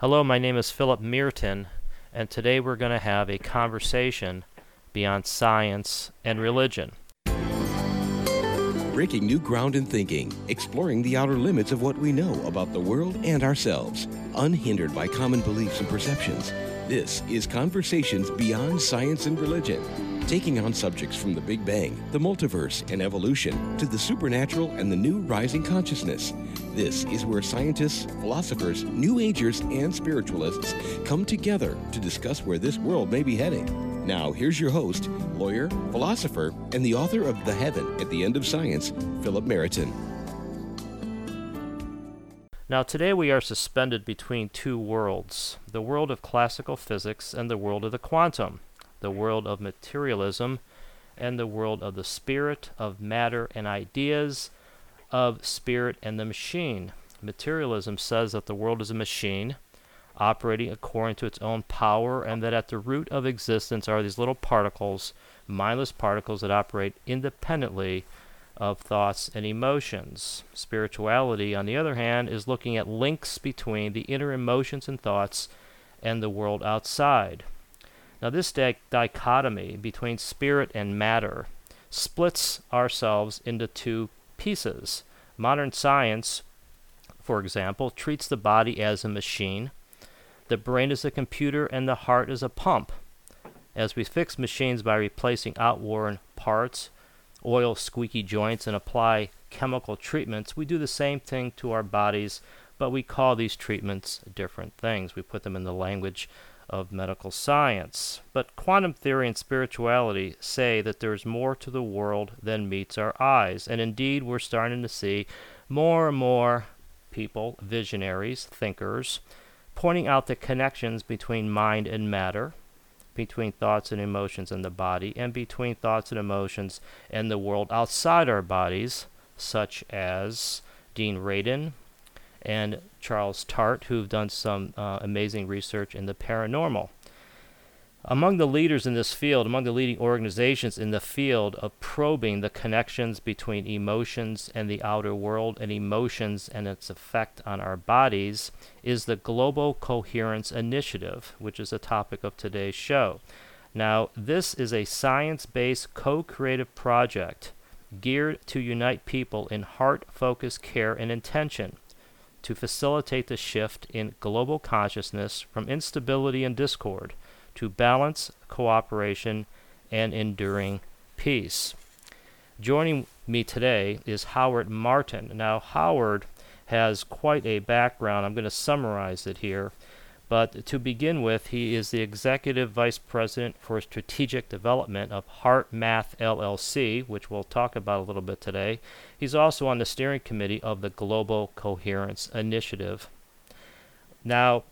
Hello, my name is Philip Meerton, and today we're going to have a conversation beyond science and religion. Breaking new ground in thinking, exploring the outer limits of what we know about the world and ourselves, unhindered by common beliefs and perceptions. This is Conversations Beyond Science and Religion, taking on subjects from the Big Bang, the multiverse, and evolution to the supernatural and the new rising consciousness. This is where scientists, philosophers, New Agers, and spiritualists come together to discuss where this world may be heading. Now, here's your host, lawyer, philosopher, and the author of The Heaven at the End of Science, Philip Meriton. Now, today we are suspended between two worlds the world of classical physics and the world of the quantum, the world of materialism and the world of the spirit, of matter and ideas, of spirit and the machine. Materialism says that the world is a machine operating according to its own power, and that at the root of existence are these little particles, mindless particles that operate independently of thoughts and emotions. Spirituality, on the other hand, is looking at links between the inner emotions and thoughts and the world outside. Now, this di- dichotomy between spirit and matter splits ourselves into two pieces. Modern science, for example, treats the body as a machine, the brain is a computer, and the heart is a pump. As we fix machines by replacing outworn parts, oil squeaky joints, and apply chemical treatments, we do the same thing to our bodies, but we call these treatments different things. We put them in the language of medical science. But quantum theory and spirituality say that there is more to the world than meets our eyes. And indeed, we're starting to see more and more people, visionaries, thinkers, pointing out the connections between mind and matter, between thoughts and emotions and the body, and between thoughts and emotions and the world outside our bodies, such as Dean Radin, and Charles Tart, who've done some uh, amazing research in the paranormal. Among the leaders in this field, among the leading organizations in the field of probing the connections between emotions and the outer world and emotions and its effect on our bodies, is the Global Coherence Initiative, which is the topic of today's show. Now, this is a science based co creative project geared to unite people in heart focused care and intention to facilitate the shift in global consciousness from instability and discord to balance, cooperation, and enduring peace. Joining me today is Howard Martin. Now, Howard has quite a background. I'm going to summarize it here. But to begin with, he is the Executive Vice President for Strategic Development of HeartMath LLC, which we'll talk about a little bit today. He's also on the steering committee of the Global Coherence Initiative. Now,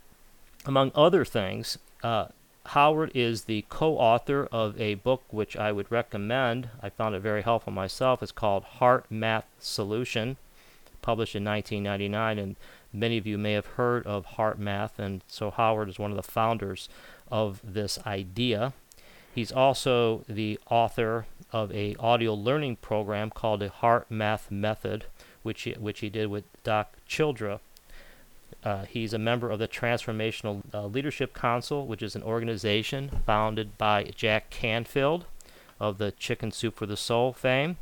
among other things, uh, Howard is the co author of a book which I would recommend. I found it very helpful myself. It's called HeartMath Solution, published in 1999. And Many of you may have heard of HeartMath, and so Howard is one of the founders of this idea. He's also the author of a audio learning program called the HeartMath Method, which he, which he did with Doc Childre. Uh, he's a member of the Transformational uh, Leadership Council, which is an organization founded by Jack Canfield of the Chicken Soup for the Soul fame.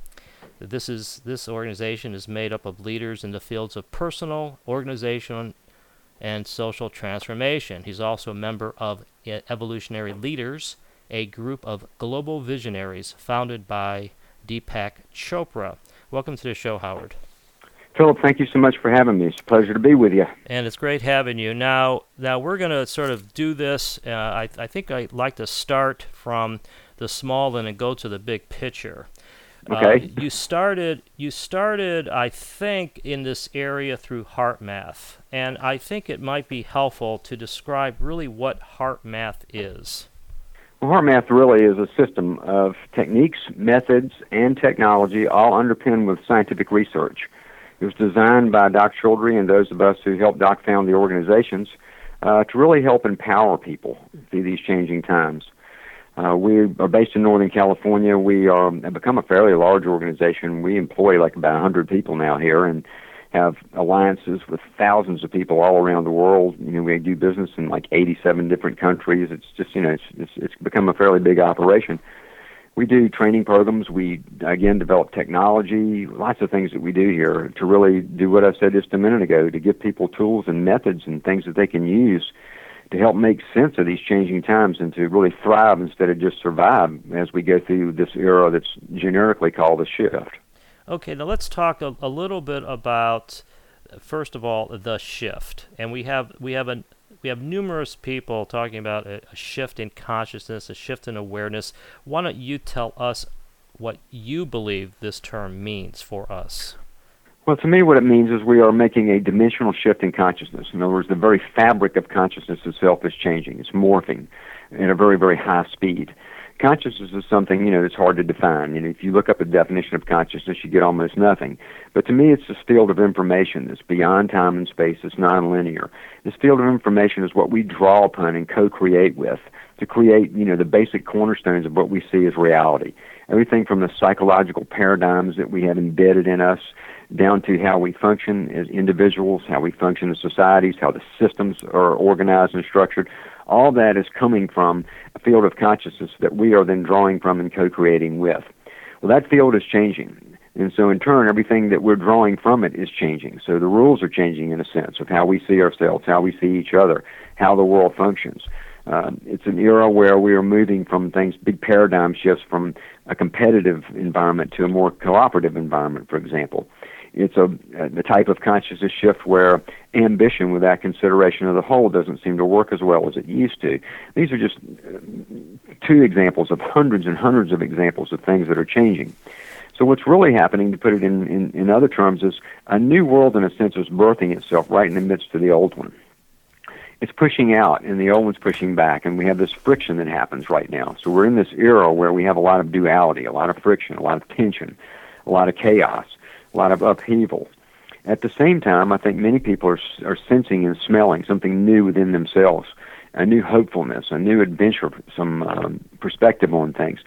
This is this organization is made up of leaders in the fields of personal, organizational, and social transformation. He's also a member of Evolutionary Leaders, a group of global visionaries founded by Deepak Chopra. Welcome to the show, Howard. Philip, thank you so much for having me. It's a pleasure to be with you. And it's great having you. Now, now we're going to sort of do this. Uh, I, I think I'd like to start from the small and then go to the big picture. Okay. Uh, you started you started I think in this area through HeartMath, and I think it might be helpful to describe really what HeartMath is. Well, HeartMath really is a system of techniques, methods, and technology, all underpinned with scientific research. It was designed by Doc Childre and those of us who helped Doc found the organizations uh, to really help empower people through these changing times. Uh, we are based in Northern California. We are, have become a fairly large organization. We employ like about 100 people now here, and have alliances with thousands of people all around the world. You know, we do business in like 87 different countries. It's just, you know, it's, it's, it's become a fairly big operation. We do training programs. We, again, develop technology, lots of things that we do here to really do what I said just a minute ago to give people tools and methods and things that they can use to help make sense of these changing times and to really thrive instead of just survive as we go through this era that's generically called a shift. Okay, now let's talk a, a little bit about first of all the shift, and we have we have a we have numerous people talking about a, a shift in consciousness, a shift in awareness. Why don't you tell us what you believe this term means for us? Well, to me, what it means is we are making a dimensional shift in consciousness. In other words, the very fabric of consciousness itself is changing. It's morphing at a very, very high speed consciousness is something you know that's hard to define. You know, if you look up a definition of consciousness, you get almost nothing. But to me, it's this field of information that's beyond time and space. It's nonlinear. This field of information is what we draw upon and co-create with to create you know the basic cornerstones of what we see as reality. Everything from the psychological paradigms that we have embedded in us down to how we function as individuals, how we function as societies, how the systems are organized and structured all that is coming from a field of consciousness that we are then drawing from and co creating with. Well, that field is changing. And so, in turn, everything that we're drawing from it is changing. So, the rules are changing in a sense of how we see ourselves, how we see each other, how the world functions. Uh, it's an era where we are moving from things, big paradigm shifts from a competitive environment to a more cooperative environment, for example. It's a, the type of consciousness shift where ambition without consideration of the whole doesn't seem to work as well as it used to. These are just uh, two examples of hundreds and hundreds of examples of things that are changing. So what's really happening, to put it in, in, in other terms, is a new world in a sense is birthing itself right in the midst of the old one. It's pushing out and the old one's pushing back and we have this friction that happens right now. So we're in this era where we have a lot of duality, a lot of friction, a lot of tension, a lot of chaos a lot of upheaval. At the same time, I think many people are, are sensing and smelling something new within themselves, a new hopefulness, a new adventure, some um, perspective on things.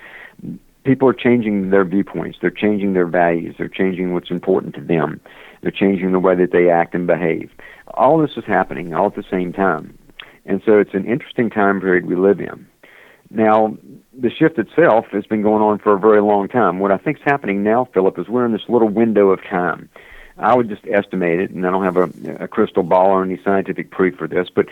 People are changing their viewpoints. They're changing their values. They're changing what's important to them. They're changing the way that they act and behave. All this is happening all at the same time. And so it's an interesting time period we live in. Now, the shift itself has been going on for a very long time. What I think is happening now, Philip, is we're in this little window of time. I would just estimate it, and I don't have a, a crystal ball or any scientific proof for this, but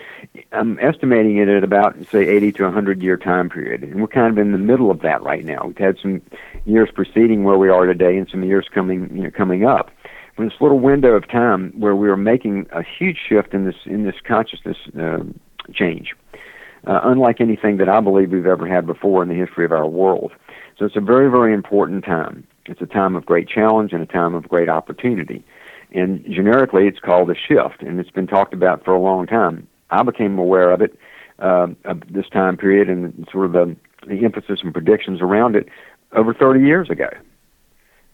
I'm estimating it at about, say, 80 to 100 year time period. And we're kind of in the middle of that right now. We've had some years preceding where we are today and some years coming, you know, coming up. From this little window of time where we are making a huge shift in this in this consciousness uh, change uh, unlike anything that I believe we've ever had before in the history of our world. So it's a very, very important time. It's a time of great challenge and a time of great opportunity. And generically, it's called a shift, and it's been talked about for a long time. I became aware of it uh, of this time period and sort of the, the emphasis and predictions around it over 30 years ago.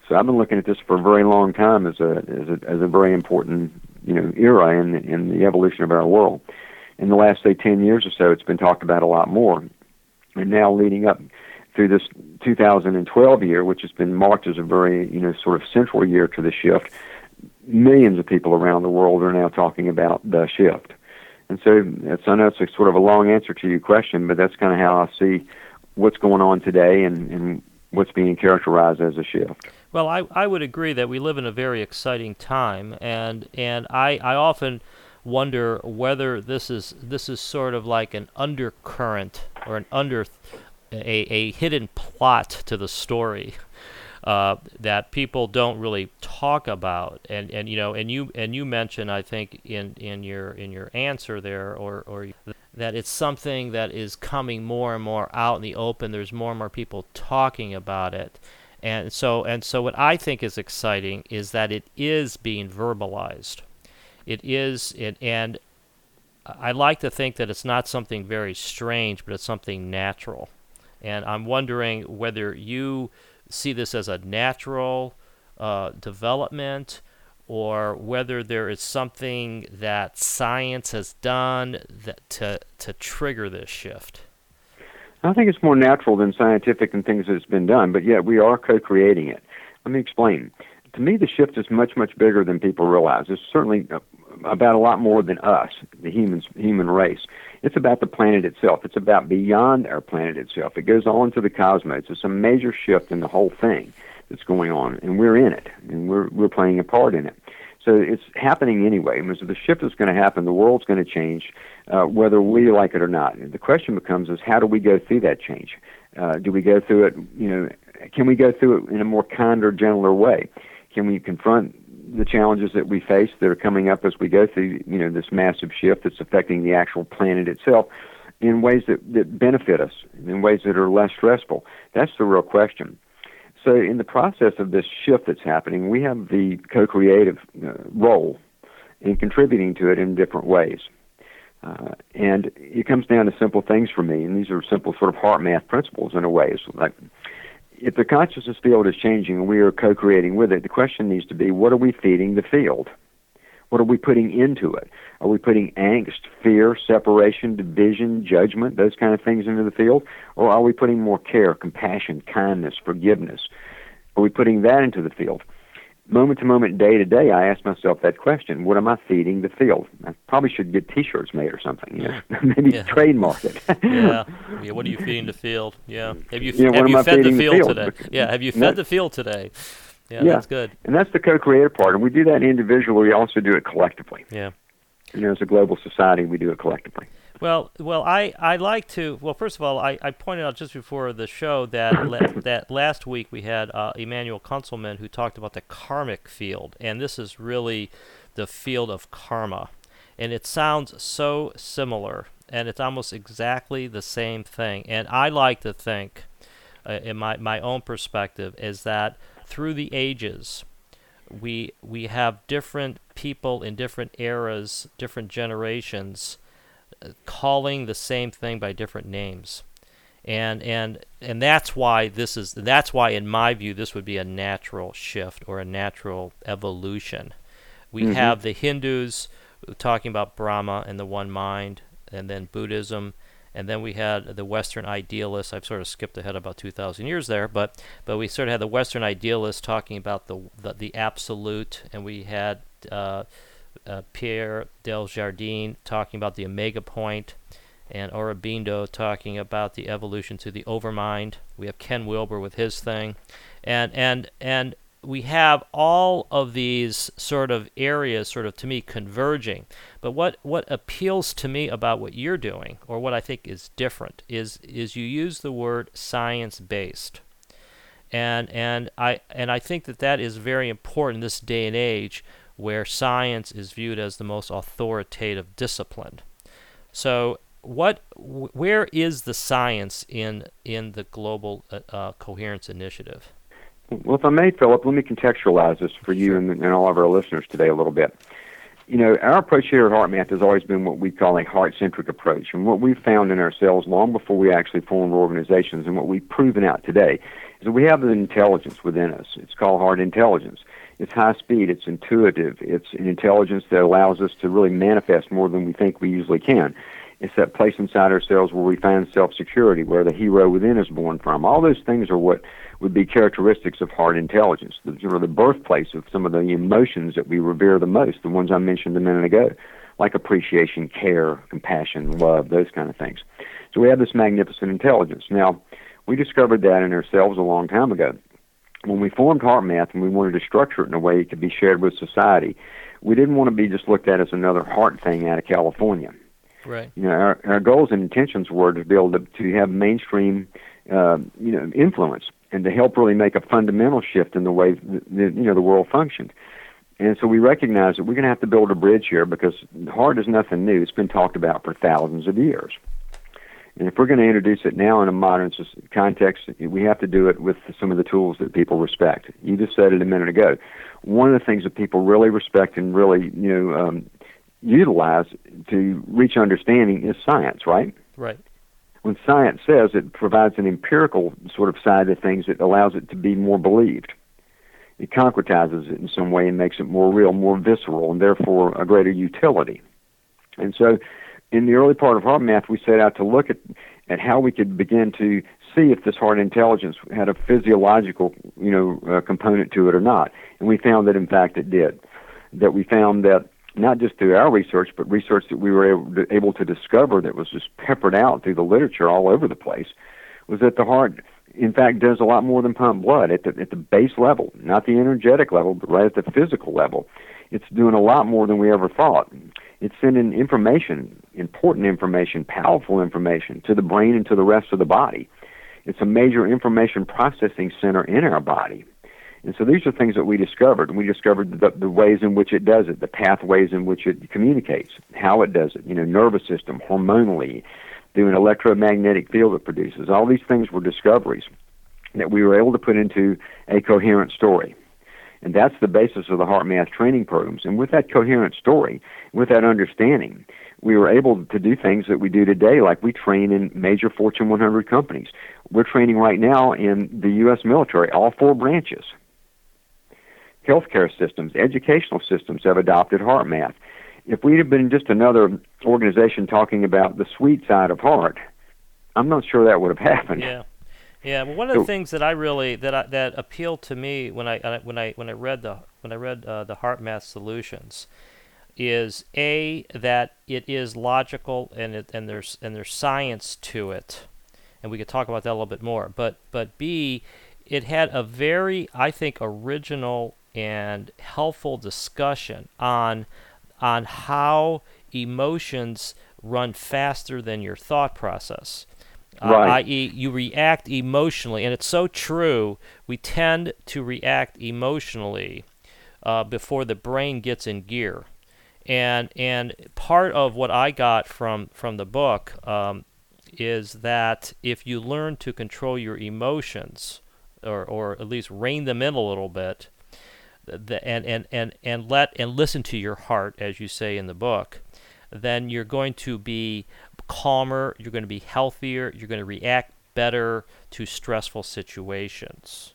So I've been looking at this for a very long time as a as a, as a very important you know era in in the evolution of our world in the last say 10 years or so it's been talked about a lot more and now leading up through this 2012 year which has been marked as a very you know sort of central year to the shift millions of people around the world are now talking about the shift and so that's I know it's a sort of a long answer to your question but that's kind of how I see what's going on today and, and what's being characterized as a shift. Well, I, I would agree that we live in a very exciting time, and and I, I often wonder whether this is this is sort of like an undercurrent or an under a, a hidden plot to the story uh, that people don't really talk about. And and you know and you and you mentioned I think in in your in your answer there or or that it's something that is coming more and more out in the open. There's more and more people talking about it. And so and so what I think is exciting is that it is being verbalized it is it and I like to think that it's not something very strange, but it's something natural. And I'm wondering whether you see this as a natural uh, development or whether there is something that science has done that to, to trigger this shift. I think it's more natural than scientific and things that's been done, but yet we are co creating it. Let me explain to me, the shift is much, much bigger than people realize. It's certainly uh, about a lot more than us, the humans, human race. It's about the planet itself. It's about beyond our planet itself. It goes on to the cosmos. It's a major shift in the whole thing that's going on, and we're in it, and we're we're playing a part in it. So it's happening anyway. Mean, so the shift is going to happen. The world's going to change, uh, whether we like it or not. And the question becomes: is how do we go through that change? Uh, do we go through it? You know, can we go through it in a more kinder, gentler way? Can we confront the challenges that we face that are coming up as we go through, you know, this massive shift that's affecting the actual planet itself in ways that, that benefit us, in ways that are less stressful? That's the real question. So, in the process of this shift that's happening, we have the co creative uh, role in contributing to it in different ways. Uh, and it comes down to simple things for me, and these are simple sort of heart math principles in a way. It's like if the consciousness field is changing and we are co-creating with it, the question needs to be: What are we feeding the field? What are we putting into it? Are we putting angst, fear, separation, division, judgment, those kind of things into the field? Or are we putting more care, compassion, kindness, forgiveness? Are we putting that into the field? Moment to moment, day to day, I ask myself that question: What am I feeding the field? I probably should get T-shirts made or something. You know, maybe yeah. trademark it. yeah. yeah. What are you feeding the field? Yeah. Have you, have you fed the field, the field, today? Yeah. Have you fed the field today? Yeah, yeah, that's good. And that's the co-creative part, and we do that individually. We also do it collectively. Yeah. You know, as a global society, we do it collectively. Well, well, I, I like to. Well, first of all, I, I pointed out just before the show that la- that last week we had uh, Emmanuel Kunzelman who talked about the karmic field, and this is really the field of karma, and it sounds so similar, and it's almost exactly the same thing. And I like to think, uh, in my my own perspective, is that through the ages, we we have different people in different eras, different generations calling the same thing by different names. And and and that's why this is that's why in my view this would be a natural shift or a natural evolution. We mm-hmm. have the Hindus talking about Brahma and the one mind and then Buddhism and then we had the Western idealists. I've sort of skipped ahead about 2,000 years there, but but we sort of had the Western idealists talking about the the, the absolute, and we had uh, uh, Pierre Teilhard talking about the omega point, and Aurobindo talking about the evolution to the overmind. We have Ken Wilber with his thing, and and and we have all of these sort of areas sort of to me converging. But what what appeals to me about what you're doing, or what I think is different, is is you use the word science based. And and I and I think that that is very important in this day and age where science is viewed as the most authoritative discipline. So, what, where is the science in in the global uh, uh, coherence initiative? Well, if I may, Philip, let me contextualize this for you and, and all of our listeners today a little bit. You know, our approach here at HeartMath has always been what we call a heart-centric approach, and what we've found in ourselves long before we actually formed organizations, and what we've proven out today, is that we have an intelligence within us. It's called heart intelligence. It's high speed, it's intuitive, it's an intelligence that allows us to really manifest more than we think we usually can. It's that place inside ourselves where we find self security, where the hero within is born from. All those things are what would be characteristics of heart intelligence, the, sort of the birthplace of some of the emotions that we revere the most, the ones I mentioned a minute ago, like appreciation, care, compassion, love, those kind of things. So we have this magnificent intelligence. Now, we discovered that in ourselves a long time ago when we formed HeartMath and we wanted to structure it in a way it could be shared with society, we didn't want to be just looked at as another heart thing out of California. Right. You know, our, our goals and intentions were to be able to, to have mainstream, uh, you know, influence and to help really make a fundamental shift in the way the, the, you know the world functioned. And so we recognize that we're going to have to build a bridge here because heart is nothing new. It's been talked about for thousands of years. And if we're going to introduce it now in a modern context, we have to do it with some of the tools that people respect. You just said it a minute ago. One of the things that people really respect and really, you know, um, utilize to reach understanding is science, right? Right. When science says it provides an empirical sort of side of things that allows it to be more believed. It concretizes it in some way and makes it more real, more visceral, and therefore a greater utility. And so in the early part of HeartMath, we set out to look at, at how we could begin to see if this heart intelligence had a physiological, you know, uh, component to it or not. And we found that, in fact, it did. That we found that not just through our research, but research that we were able to, able to discover that was just peppered out through the literature all over the place, was that the heart, in fact, does a lot more than pump blood at the at the base level, not the energetic level, but right at the physical level. It's doing a lot more than we ever thought. It's sending information, important information, powerful information to the brain and to the rest of the body. It's a major information processing center in our body. And so these are things that we discovered. We discovered the, the ways in which it does it, the pathways in which it communicates, how it does it, you know, nervous system, hormonally, through an electromagnetic field it produces. All these things were discoveries that we were able to put into a coherent story. And that's the basis of the HeartMath training programs. And with that coherent story, with that understanding, we were able to do things that we do today, like we train in major Fortune 100 companies. We're training right now in the U.S. military, all four branches. Healthcare systems, educational systems have adopted HeartMath. If we'd have been just another organization talking about the sweet side of heart, I'm not sure that would have happened. Yeah. Yeah, well, one of the things that I really that I, that appealed to me when I when I when I read the when I read uh, the HeartMath solutions is a that it is logical and it, and there's and there's science to it, and we could talk about that a little bit more. But but b it had a very I think original and helpful discussion on on how emotions run faster than your thought process right. i.e., you react emotionally, and it's so true. We tend to react emotionally uh, before the brain gets in gear, and and part of what I got from from the book um, is that if you learn to control your emotions, or or at least rein them in a little bit, the, and and and and let and listen to your heart, as you say in the book, then you're going to be calmer, you're going to be healthier, you're going to react better to stressful situations.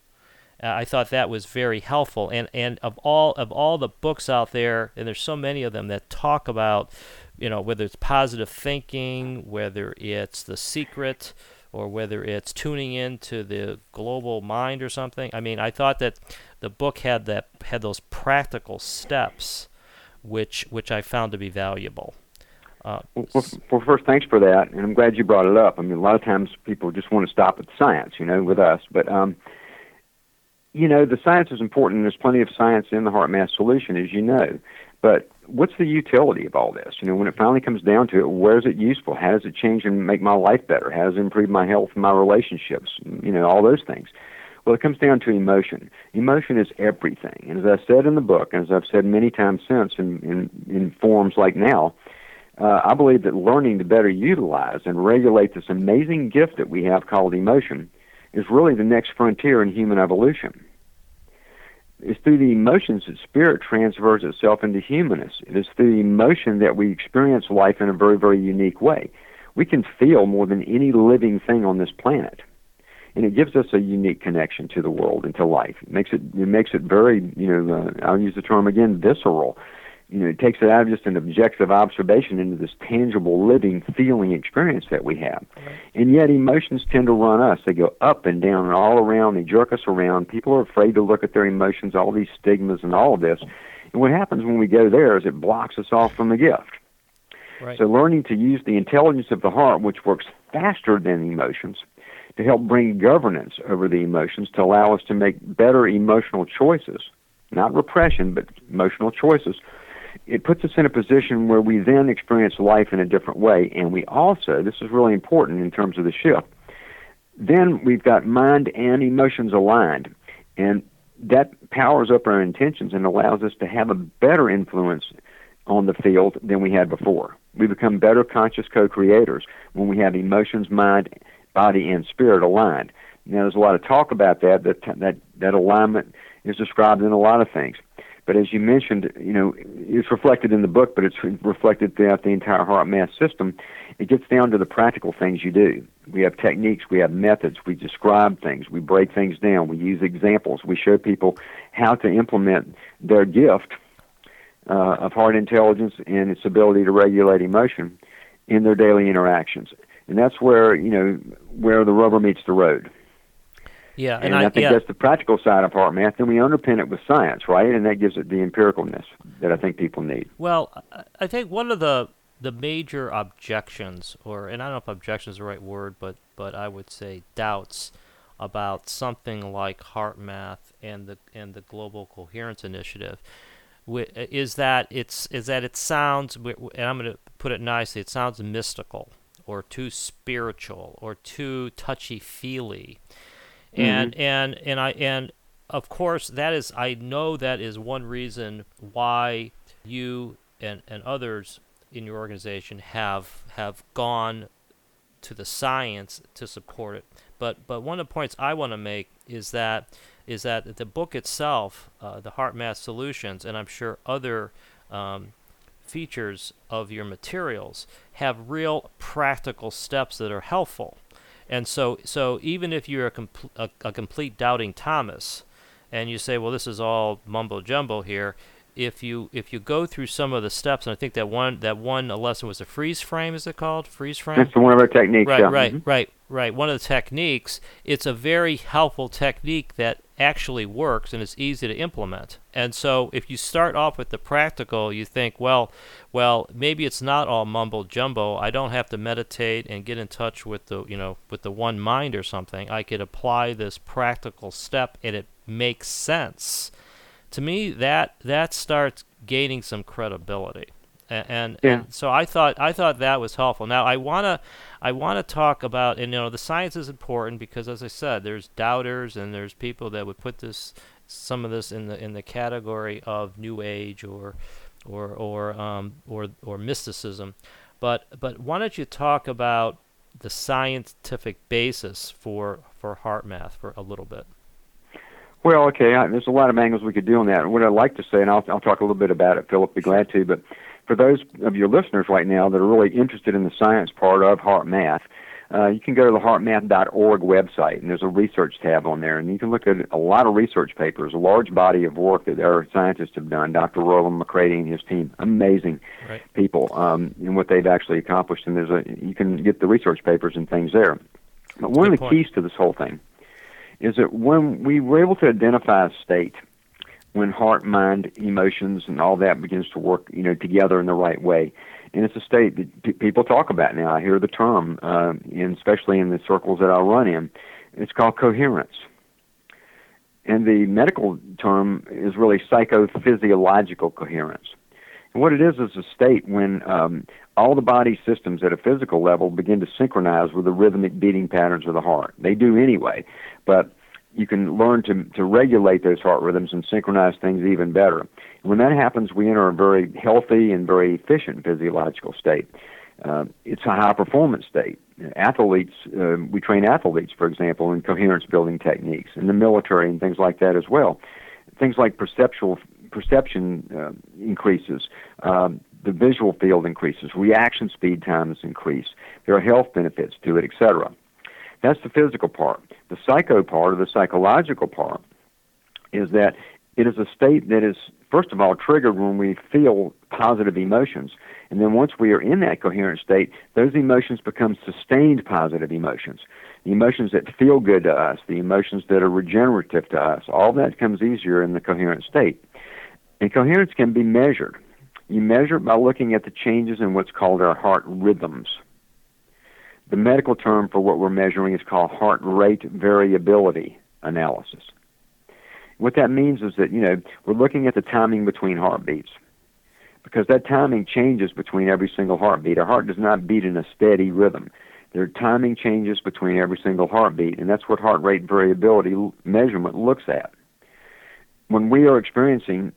Uh, I thought that was very helpful, and and of all of all the books out there, and there's so many of them that talk about, you know, whether it's positive thinking, whether it's the secret, or whether it's tuning into the global mind or something. I mean, I thought that the book had that had those practical steps, which which I found to be valuable. Uh, well, well, first, thanks for that, and I'm glad you brought it up. I mean, a lot of times people just want to stop at science, you know, with us, but um, you know, the science is important, and there's plenty of science in the heart HeartMath solution, as you know. But what's the utility of all this? You know, when it finally comes down to it, where is it useful? How does it change and make my life better? How does it improve my health my relationships? You know, all those things. Well, it comes down to emotion. Emotion is everything. And as I said in the book, and as I've said many times since in, in, in forums like now, uh, I believe that learning to better utilize and regulate this amazing gift that we have called emotion is really the next frontier in human evolution. It's through the emotions that spirit transfers itself into humanness. It is through the emotion that we experience life in a very, very unique way. We can feel more than any living thing on this planet. And it gives us a unique connection to the world and to life. It makes it, it makes it very, you know, uh, I'll use the term again, visceral you know, it takes it out of just an objective observation into this tangible, living, feeling experience that we have. Right. And yet, emotions tend to run us. They go up and down and all around. They jerk us around. People are afraid to look at their emotions, all these stigmas and all of this. And what happens when we go there is it blocks us off from the gift. Right. So, learning to use the intelligence of the heart, which works faster than emotions, to help bring governance over the emotions to allow us to make better emotional choices, not repression, but emotional choices it puts us in a position where we then experience life in a different way. And we also, this is really important in terms of the shift, then we've got mind and emotions aligned. And that powers up our intentions and allows us to have a better influence on the field than we had before. We become better conscious co creators when we have emotions, mind, body, and spirit aligned. Now, there's a lot of talk about that, that, that, that alignment is described in a lot of things. But as you mentioned, you know, it's reflected in the book, but it's reflected throughout the entire HeartMath system. It gets down to the practical things you do. We have techniques, we have methods, we describe things, we break things down, we use examples, we show people how to implement their gift uh, of heart intelligence and its ability to regulate emotion. in their daily interactions. And that's where, you know, where the rubber meets the road. Yeah, and, and I, I think yeah. that's the practical side of heart math. And we underpin it with science, right? And that gives it the empiricalness that I think people need. Well, I- I think one of the the major objections, or and I don't know if objection is the right word, but but I would say doubts about something like heart math and the and the global coherence initiative is that it's is that it sounds and I'm going to put it nicely it sounds mystical or too spiritual or too touchy feely and and and I and of course that is I know that is one reason why you and and others in your organization have have gone to the science to support it. But but one of the points I want to make is that is that the book itself, uh, the Heart Math Solutions, and I'm sure other um, features of your materials have real practical steps that are helpful. And so so even if you're a, a, a complete doubting Thomas, and you say, well, this is all mumbo jumbo here. If you if you go through some of the steps, and I think that one that one lesson was a freeze frame, is it called freeze frame? That's one of our techniques. Right, yeah. right, Mhm. right, right. One of the techniques. It's a very helpful technique that actually works and it's easy to implement. And so, if you start off with the practical, you think, well, well, maybe it's not all mumbo jumbo. I don't have to meditate and get in touch with the, you know, with the one mind or something. I could apply this practical step, and it makes sense. To me, that that starts gaining some credibility. A- and, Yeah. and so I thought I thought that was helpful. Now I wanna I wanna talk about and you know the science is important because as I said, there's doubters and there's people that would put this some of this in the in the category of New Age or or or um, or or mysticism. But but why don't you talk about the scientific basis for for heart math for a little bit? Well, okay. I, there's a lot of angles we could do on that. What I'd like to say, and I'll, I'll talk a little bit about it, Philip, be glad to, but for those of your listeners right now that are really interested in the science part of heart math, uh, you can go to the heartmath.org website, and there's a research tab on there, and you can look at a lot of research papers, a large body of work that our scientists have done. Dr. Rollin McCraty and his team, amazing Right. people, um, and what they've actually accomplished. And there's a you can get the research papers and things there. But one Good of the point. keys to this whole thing is that when we were able to identify a state when heart, mind, emotions, and all that begins to work, you know, together in the right way. And it's a state that p- people talk about now. I hear the term, uh, and especially in the circles that I run in. It's called coherence. And the medical term is really psychophysiological coherence. What it is is a state when um, all the body systems at a physical level begin to synchronize with the rhythmic beating patterns of the heart. They do anyway, but you can learn to, to regulate those heart rhythms and synchronize things even better. When that happens, we enter a very healthy and very efficient physiological state. Uh, it's a high performance state. Athletes, uh, we train athletes, for example, in coherence building techniques, in the military and things like that as well. Things like perceptual perception uh, increases, um, the visual field increases, reaction speed times increase. There are health benefits to it, etc. That's the physical part. The psycho part, or the psychological part, is that it is a state that is, first of all, triggered when we feel positive emotions. And then once we are in that coherent state, those emotions become sustained positive emotions. The emotions that feel good to us, the emotions that are regenerative to us, all that comes easier in the coherent state. And coherence can be measured. You measure it by looking at the changes in what's called our heart rhythms. The medical term for what we're measuring is called heart rate variability analysis. What that means is that, you know, we're looking at the timing between heartbeats because that timing changes between every single heartbeat. Our heart does not beat in a steady rhythm. There are timing changes between every single heartbeat, and that's what heart rate variability measurement looks at. When we are experiencing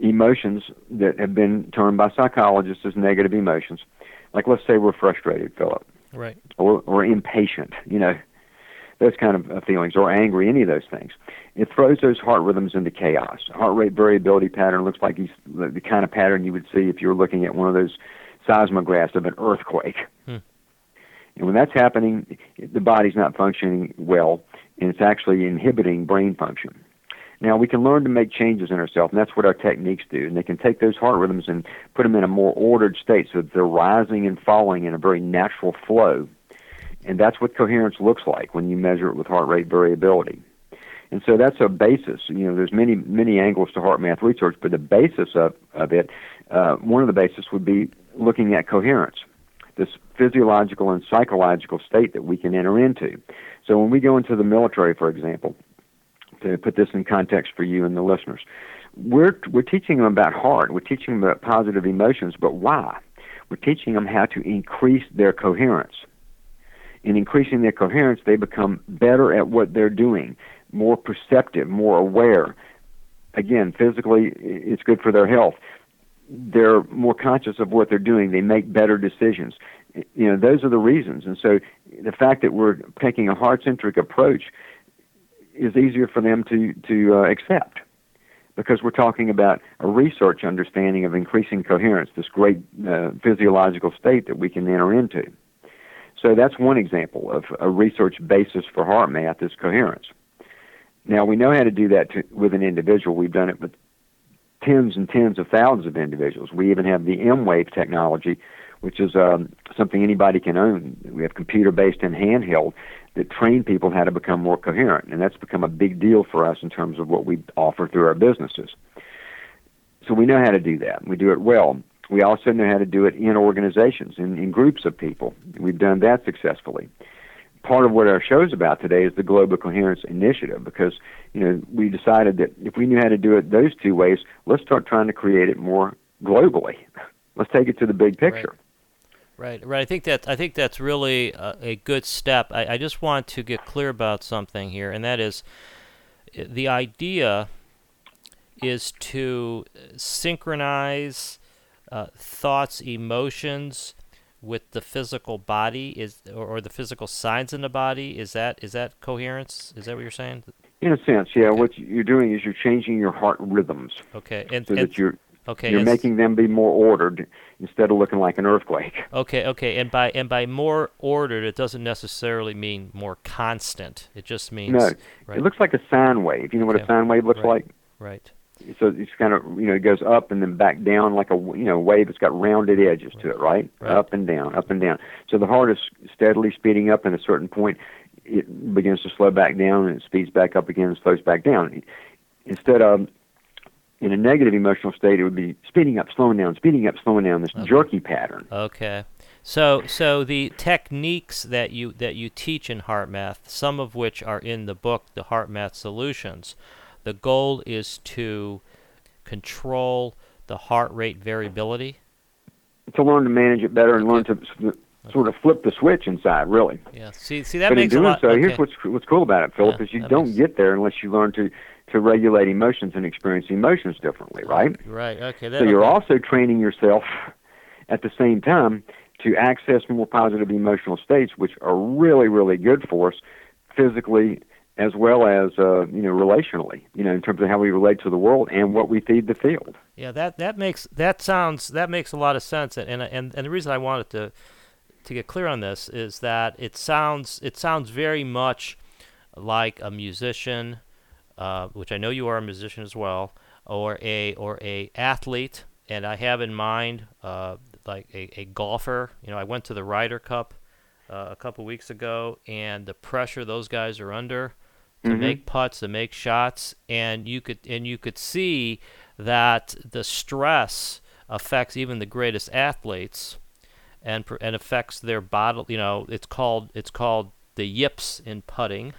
emotions that have been termed by psychologists as negative emotions, like let's say we're frustrated, Philip, Right. or, or impatient, you know, those kind of feelings, or angry, any of those things. It throws those heart rhythms into chaos. Heart rate variability pattern looks like the kind of pattern you would see if you were looking at one of those seismographs of an earthquake. Hmm. And when that's happening, the body's not functioning well, and it's actually inhibiting brain function. Now we can learn to make changes in ourselves, and that's what our techniques do. And they can take those heart rhythms and put them in a more ordered state, so that they're rising and falling in a very natural flow. And that's what coherence looks like when you measure it with heart rate variability. And so that's a basis. You know, there's many many angles to heart math research, but the basis of of it, uh, one of the basis would be looking at coherence, this physiological and psychological state that we can enter into. So when we go into the military, for example, to put this in context for you and the listeners, we're we're teaching them about heart. We're teaching them about positive emotions, but why? We're teaching them how to increase their coherence. In increasing their coherence, they become better at what they're doing, more perceptive, more aware. Again, physically, it's good for their health. They're more conscious of what they're doing. They make better decisions. You know, those are the reasons. And so the fact that we're taking a heart centric approach is easier for them to, to uh, accept because we're talking about a research understanding of increasing coherence, this great uh, physiological state that we can enter into. So that's one example of a research basis for HeartMath is coherence. Now we know how to do that to, with an individual. We've done it with tens and tens of thousands of individuals. We even have the emWave technology, which is um, something anybody can own. We have computer-based and handheld that train people how to become more coherent, and that's become a big deal for us in terms of what we offer through our businesses. So we know how to do that. We do it well. We also know how to do it in organizations, in, in groups of people. We've done that successfully part of what our show's about today is the Global Coherence Initiative because you know we decided that if we knew how to do it those two ways, let's start trying to create it more globally. Let's take it to the big picture. Right, right. right. I think that I think that's really a, a good step. I, I just want to get clear about something here, and that is the idea is to synchronize uh, thoughts, emotions, with the physical body is or, or, the physical signs in the body is that is that coherence is that what you're saying in a sense yeah okay. what you're doing is you're changing your heart rhythms okay and, so and, that you're okay you're making them be more ordered instead of looking like an earthquake okay okay and by and by more ordered it doesn't necessarily mean more constant it just means no right? it looks like a sine wave you know what okay. a sine wave looks right. like right so it's kind of you know it goes up and then back down like a you know wave. It's got rounded edges to it, right? right? Up and down, up and down. So the heart is steadily speeding up, and at a certain point, it begins to slow back down, and it speeds back up again and slows back down. Instead of in a negative emotional state, it would be speeding up, slowing down, speeding up, slowing down. This okay. jerky pattern. Okay. So, so the techniques that you that you teach in HeartMath, some of which are in the book, the HeartMath Solutions, the goal is to control the heart rate variability. To learn to manage it better and learn to sort of flip the switch inside, really. Yeah. See, see that but makes in doing a lot. so, okay. here's what's what's cool about it, Philip, Yeah, is you don't makes- get there unless you learn to to regulate emotions and experience emotions differently, right? Right. Okay. That, So you're okay. also training yourself at the same time to access more positive emotional states, which are really, really good for us physically as well as uh, you know relationally. You know, in terms of how we relate to the world and what we feed the field. Yeah, that that makes that sounds that makes a lot of sense, and and and the reason I wanted to to get clear on this is that it sounds it sounds very much like a musician, uh, which I know you are a musician as well, or a or a athlete, and I have in mind uh, like a, a golfer. You know, I went to the Ryder Cup uh, a couple weeks ago, and the pressure those guys are under to Mhm. make putts, to make shots, and you could and you could see that the stress affects even the greatest athletes, and and affects their body. You know, it's called it's called the yips in putting,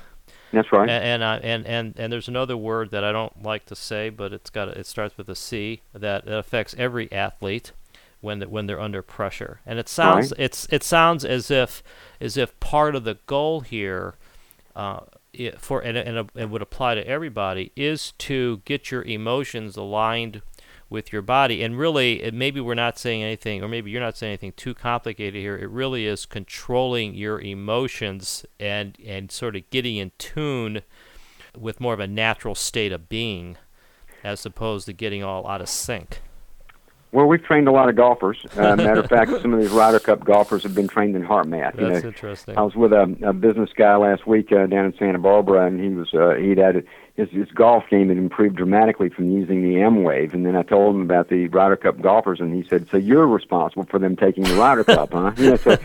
That's right. and and, uh, and and and there's another word that I don't like to say, but it's got a, it starts with a C that, that affects every athlete when the, when they're under pressure. And it sounds it's it sounds as if as if part of the goal here. Uh, i- for and, and it would apply to everybody is to get your emotions aligned with your body and really it, maybe we're not saying anything or maybe you're not saying anything too complicated here it really is controlling your emotions and and sort of getting in tune with more of a natural state of being as opposed to getting all out of sync Well, we've trained a lot of golfers. Uh, matter of fact, some of these Ryder Cup golfers have been trained in heart math. You that's know, interesting I was with a, a business guy last week uh, down in Santa Barbara, and he was uh, he'd had his, his golf game had improved dramatically from using the emWave. And then I told him about the Ryder Cup golfers, and he said, "So you're responsible for them taking the Ryder Cup, huh?" You know, so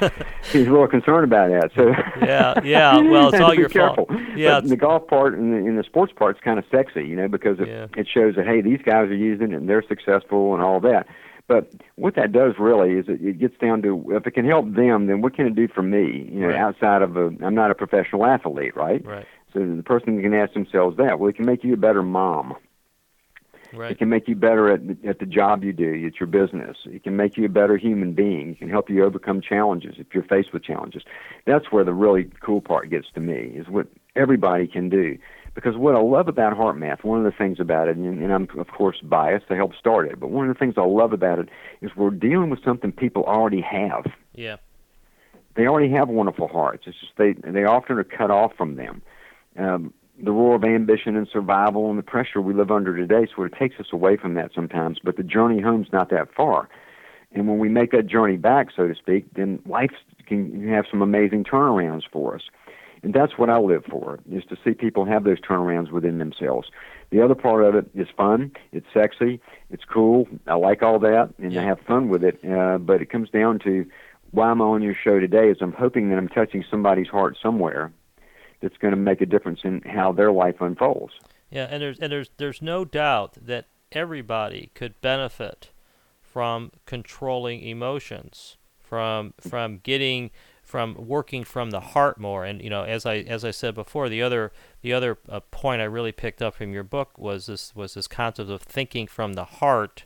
he's a little concerned about that. So yeah, yeah. Well, it's all your careful. fault. Yeah, the golf part and the, and the sports part's kind of sexy, you know, because it, Yeah. it shows that hey, these guys are using it and they're successful and all that. But what that does really is it, it gets down to if it can help them, then what can it do for me? You know, Right. outside of a, I'm not a professional athlete, right? right, So the person can ask themselves that. Well, it can make you a better mom. right. It can make you better at at the job you do, at your business. It can make you a better human being. It can help you overcome challenges if you're faced with challenges. That's where the really cool part gets to me is what everybody can do. Because what I love about Heart Math, one of the things about it, and, and I'm of course biased to help start it, but one of the things I love about it is we're dealing with something people already have. Yeah, They already have wonderful hearts. It's just they they often are cut off from them. Um, the roar of ambition and survival and the pressure we live under today sort of takes us away from that sometimes. But the journey home's not that far. And when we make that journey back, so to speak, then life can have some amazing turnarounds for us. And that's what I live for, is to see people have those turnarounds within themselves. The other part of it is fun. It's sexy. It's cool. I like all that, and I have fun with it. Uh, but it comes down to why I'm on your show today is I'm hoping that I'm touching somebody's heart somewhere that's going to make a difference in how their life unfolds. yeah. And there's and there's there's no doubt that everybody could benefit from controlling emotions, from from getting from working from the heart more. And you know, as I as I said before, the other the other uh, point I really picked up from your book was this was this concept of thinking from the heart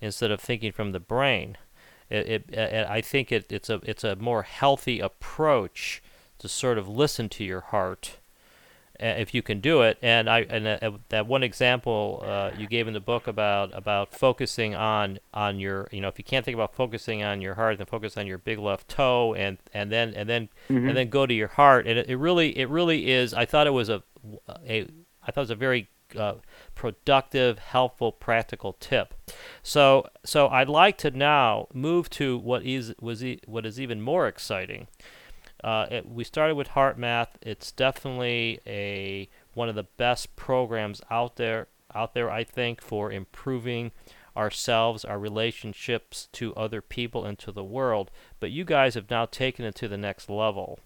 instead of thinking from the brain. It, it, uh, I think it, it's a it's a more healthy approach to sort of listen to your heart uh, if you can do it. And I and uh, that one example uh, you gave in the book about about focusing on on your you know if you can't think about focusing on your heart, then focus on your big left toe, and and then and then and then go to your heart. And it, it really it really is. I thought it was a a I thought it was a very uh, productive, helpful, practical tip. So, so I'd like to now move to what is was e- what is even more exciting. Uh, it, we started with Heart Math. It's definitely a one of the best programs out there out there. I think for improving ourselves, our relationships to other people and to the world. But you guys have now taken it to the next level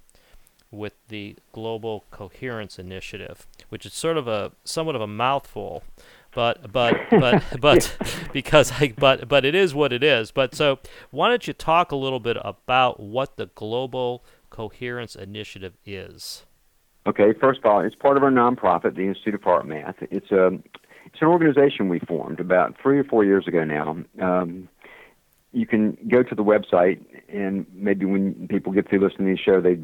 with the Global Coherence Initiative, which is sort of a somewhat of a mouthful, but but but but because I but but it is what it is. But so why don't you talk a little bit about what the Global Coherence Initiative is? Okay, first of all, it's part of our nonprofit, the Institute of Heart Math. It's a it's an organization we formed about three or four years ago now. Um, you can go to the website, and maybe when people get through listening to the show, they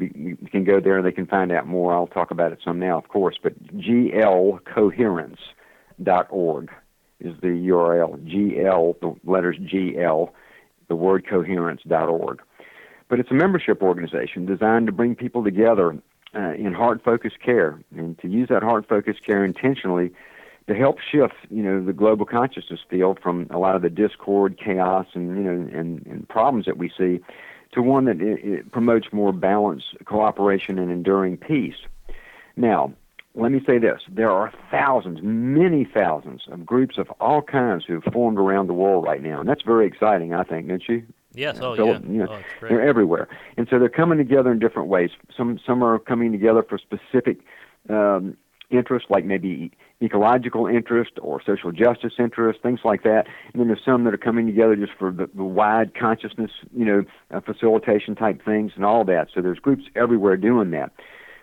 can go there and they can find out more. I'll talk about it some now, of course. But glcoherence.org is the URL. GL, the letters GL, the word coherence.org. But it's a membership organization designed to bring people together uh, in heart focused care and to use that heart focused care intentionally to help shift you know the global consciousness field from a lot of the discord chaos and you know and, and problems that we see to one that it, it promotes more balance cooperation and enduring peace. Now let me say this. There are thousands many thousands of groups of all kinds who have formed around the world right now and that's very exciting i think don't you Yes. Oh so, yeah. you know, oh, they're everywhere, and so they're coming together in different ways. Some some are coming together for specific um, interests, like maybe ecological interest or social justice interest, things like that. And then there's some that are coming together just for the, the wide consciousness, you know, uh, facilitation type things and all that. So there's groups everywhere doing that.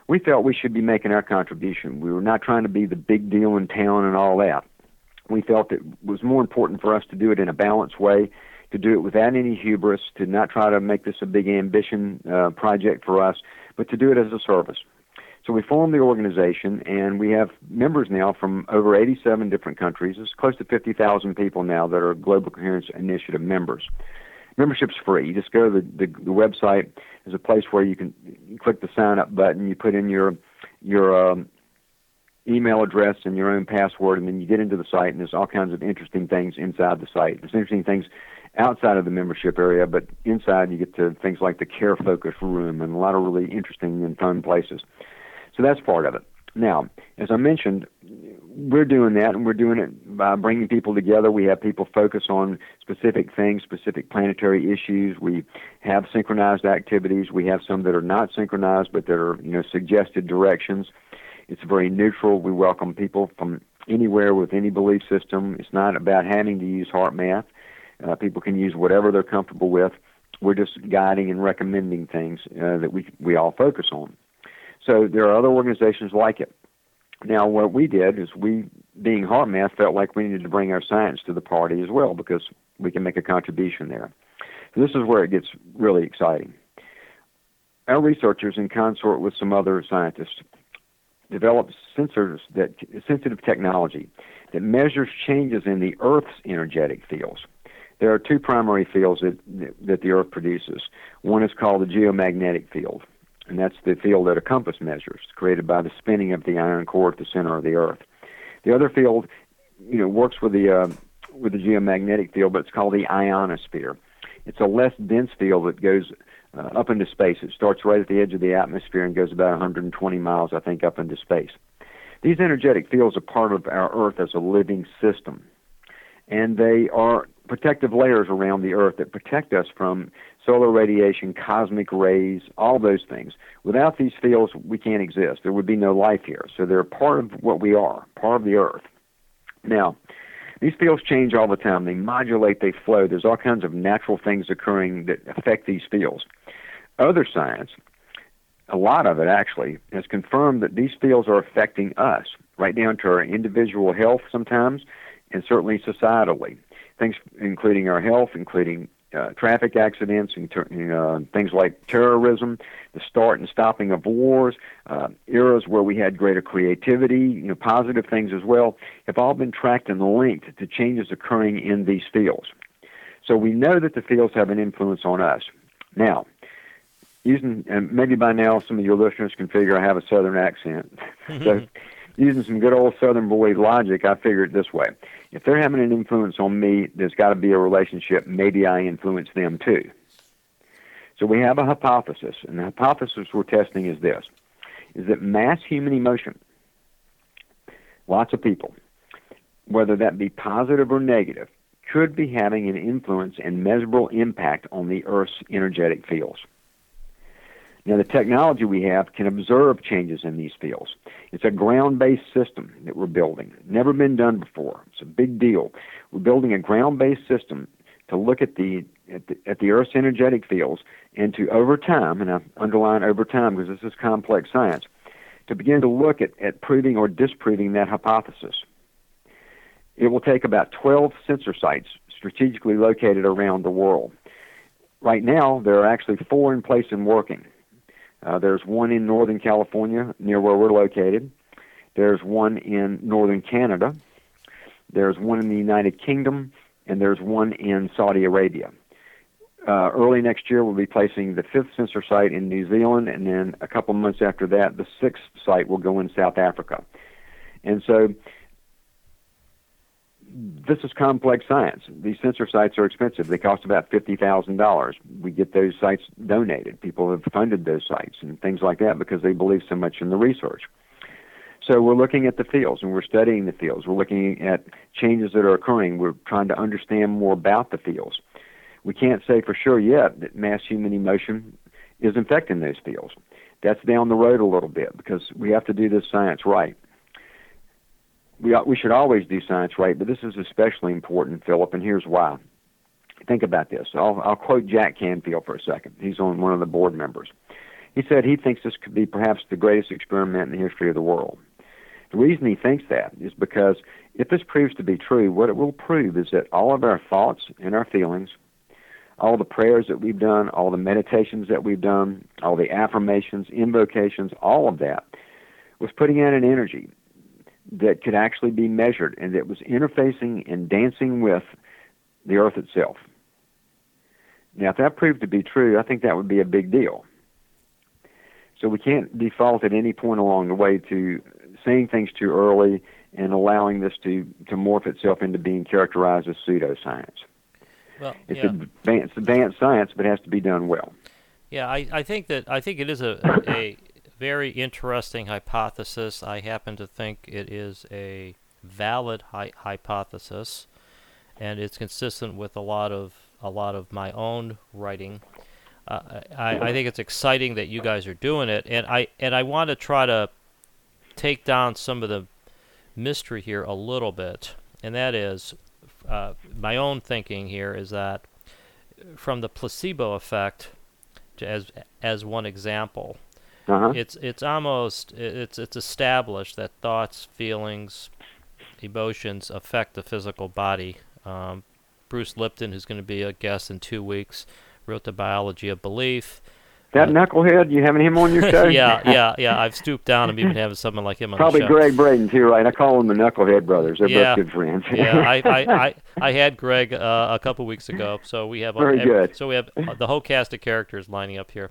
We felt we should be making our contribution. We were not trying to be the big deal in town and all that. We felt it was more important for us to do it in a balanced way to do it without any hubris, to not try to make this a big ambition uh, project for us, but to do it as a service. So we formed the organization, and we have members now from over 87 different countries. It's close to 50,000 people now that are Global Coherence Initiative members. Membership's free. You just go to the, the, the website. There's a place where you can click the sign up button. You put in your your um, email address and your own password, and then you get into the site, and there's all kinds of interesting things inside the site. There's interesting things outside of the membership area, but inside you get to things like the care focus room and a lot of really interesting and fun places. So that's part of it. Now, as I mentioned, we're doing that, and we're doing it by bringing people together. We have people focus on specific things, specific planetary issues. We have synchronized activities. We have some that are not synchronized, but that are you know suggested directions. It's very neutral. We welcome people from anywhere with any belief system. It's not about having to use HeartMath. Uh, people can use whatever they're comfortable with. We're just guiding and recommending things uh, that we we all focus on. So there are other organizations like it. Now, what we did is we, being HeartMath, felt like we needed to bring our science to the party as well because we can make a contribution there. So this is where it gets really exciting. Our researchers, in consort with some other scientists, developed sensors that sensitive technology that measures changes in the Earth's energetic fields. There are two primary fields that that the Earth produces. One is called the geomagnetic field, and that's the field that a compass measures, created by the spinning of the iron core at the center of the Earth. The other field, you know, works with the uh, with the geomagnetic field, but it's called the ionosphere. It's a less dense field that goes uh, up into space. It starts right at the edge of the atmosphere and goes about 120 miles, I think, up into space. These energetic fields are part of our Earth as a living system, and they are protective layers around the Earth that protect us from solar radiation, cosmic rays, all those things. Without these fields, we can't exist. There would be no life here. So they're part of what we are, part of the Earth. Now, these fields change all the time. They modulate, they flow. There's all kinds of natural things occurring that affect these fields. Other science, a lot of it actually, has confirmed that these fields are affecting us, right down to our individual health sometimes, and certainly societally. Things including our health, including uh, traffic accidents and uh, things like terrorism, the start and stopping of wars, uh, eras where we had greater creativity, you know, positive things as well, have all been tracked and linked to changes occurring in these fields. So we know that the fields have an influence on us. Now, using and maybe by now some of your listeners can figure I have a southern accent. so using some good old southern boy logic, I figure it this way if they're having an influence on me, there's got to be a relationship. Maybe I influence them too. So we have a hypothesis, and the hypothesis we're testing is this: is that mass human emotion, lots of people, whether that be positive or negative, could be having an influence and measurable impact on the Earth's energetic fields. Now, the technology we have can observe changes in these fields. It's a ground based system that we're building. Never been done before. It's a big deal. We're building a ground based system to look at the, at the, at the Earth's energetic fields and to, over time, and I underline over time because this is complex science, to begin to look at, at proving or disproving that hypothesis. It will take about 12 sensor sites strategically located around the world. Right now, there are actually four in place and working. Uh, there's one in Northern California, near where we're located. There's one in Northern Canada. There's one in the United Kingdom, and there's one in Saudi Arabia. Uh, early next year, we'll be placing the fifth sensor site in New Zealand, and then a couple months after that, the sixth site will go in South Africa. And so this is complex science. These sensor sites are expensive. They cost about fifty thousand dollars. We get those sites donated. People have funded those sites and things like that because they believe so much in the research. So we're looking at the fields and we're studying the fields. We're looking at changes that are occurring. We're trying to understand more about the fields. We can't say for sure yet that mass human emotion is infecting those fields. That's down the road a little bit because we have to do this science right we we should always do science right, but this is especially important, Philip, and here's why. Think about this. I'll, I'll quote Jack Canfield for a second. He's on one of the board members. He said he thinks this could be perhaps the greatest experiment in the history of the world. The reason he thinks that is because if this proves to be true, what it will prove is that all of our thoughts and our feelings, all the prayers that we've done, all the meditations that we've done, all the affirmations, invocations, all of that was putting out an energy that could actually be measured and that was interfacing and dancing with the earth itself. Now, if that proved to be true, I think that would be a big deal. So we can't default at any point along the way to saying things too early and allowing this to, to morph itself into being characterized as pseudoscience. Well, it's yeah. advanced, advanced science, but it has to be done well. Yeah, I, I think that I think it is a, a very interesting hypothesis. I happen to think it is a valid hy- hypothesis, and it's consistent with a lot of a lot of my own writing. Uh, I, I think it's exciting that you guys are doing it, and I and I want to try to take down some of the mystery here a little bit, and that is uh, my own thinking here is that from the placebo effect, as as one example, Uh-huh. it's it's almost it's it's established that thoughts, feelings, emotions affect the physical body. Um, Bruce Lipton, who's going to be a guest in two weeks, wrote the biology of belief. That knucklehead, you having him on your show? yeah, yeah, yeah. I've stooped down. I'm even having someone like him on Probably the show. Gregg Braden too, right? I call them the Knucklehead brothers. They're Yeah. both good friends. yeah, I, I, I, I had Greg uh, a couple weeks ago, so we have Very ev- good. So we have uh, the whole cast of characters lining up here,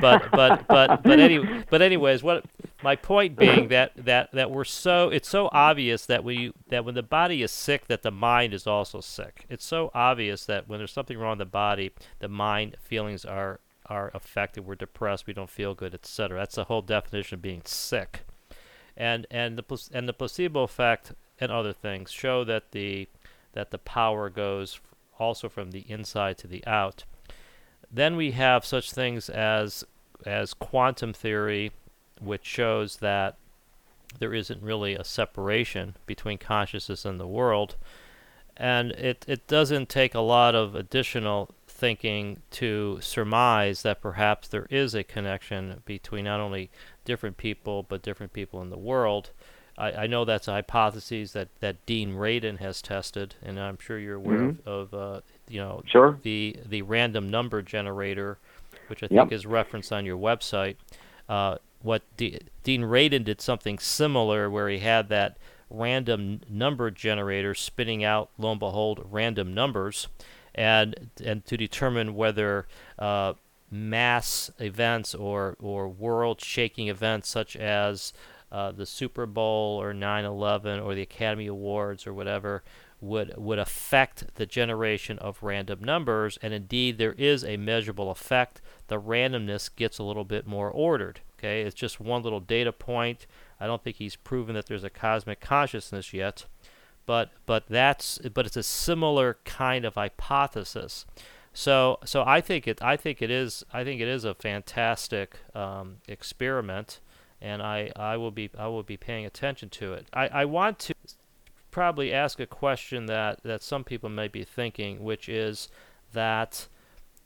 but but but but any but anyways, what my point being that that that we're so it's so obvious that we that when the body is sick that the mind is also sick. It's so obvious that when there's something wrong with the body, the mind feelings are are affected. We're depressed. We don't feel good, etc. That's the whole definition of being sick and and the and the placebo effect and other things show that the that the power goes also from the inside to the out. Then we have such things as as quantum theory, which shows that there isn't really a separation between consciousness and the world, and it it doesn't take a lot of additional thinking to surmise that perhaps there is a connection between not only different people but different people in the world. I, I know that's a hypothesis that, that Dean Radin has tested, and I'm sure you're aware of, of uh, you know Sure. the the random number generator, which I Yep. think is referenced on your website. Uh, what D- Dean Radin did something similar, where he had that random number generator spitting out, lo and behold, random numbers, and and to determine whether uh, mass events or or world-shaking events such as uh, the Super Bowl or 9/11 or the Academy Awards or whatever would would affect the generation of random numbers, and indeed there is a measurable effect. The randomness gets a little bit more ordered. Okay, it's just one little data point. I don't think he's proven that there's a cosmic consciousness yet, but but that's but it's a similar kind of hypothesis. So so I think it I think it is I think it is a fantastic um, experiment, and I, I will be I will be paying attention to it. I, I want to probably ask a question that, that some people may be thinking, which is that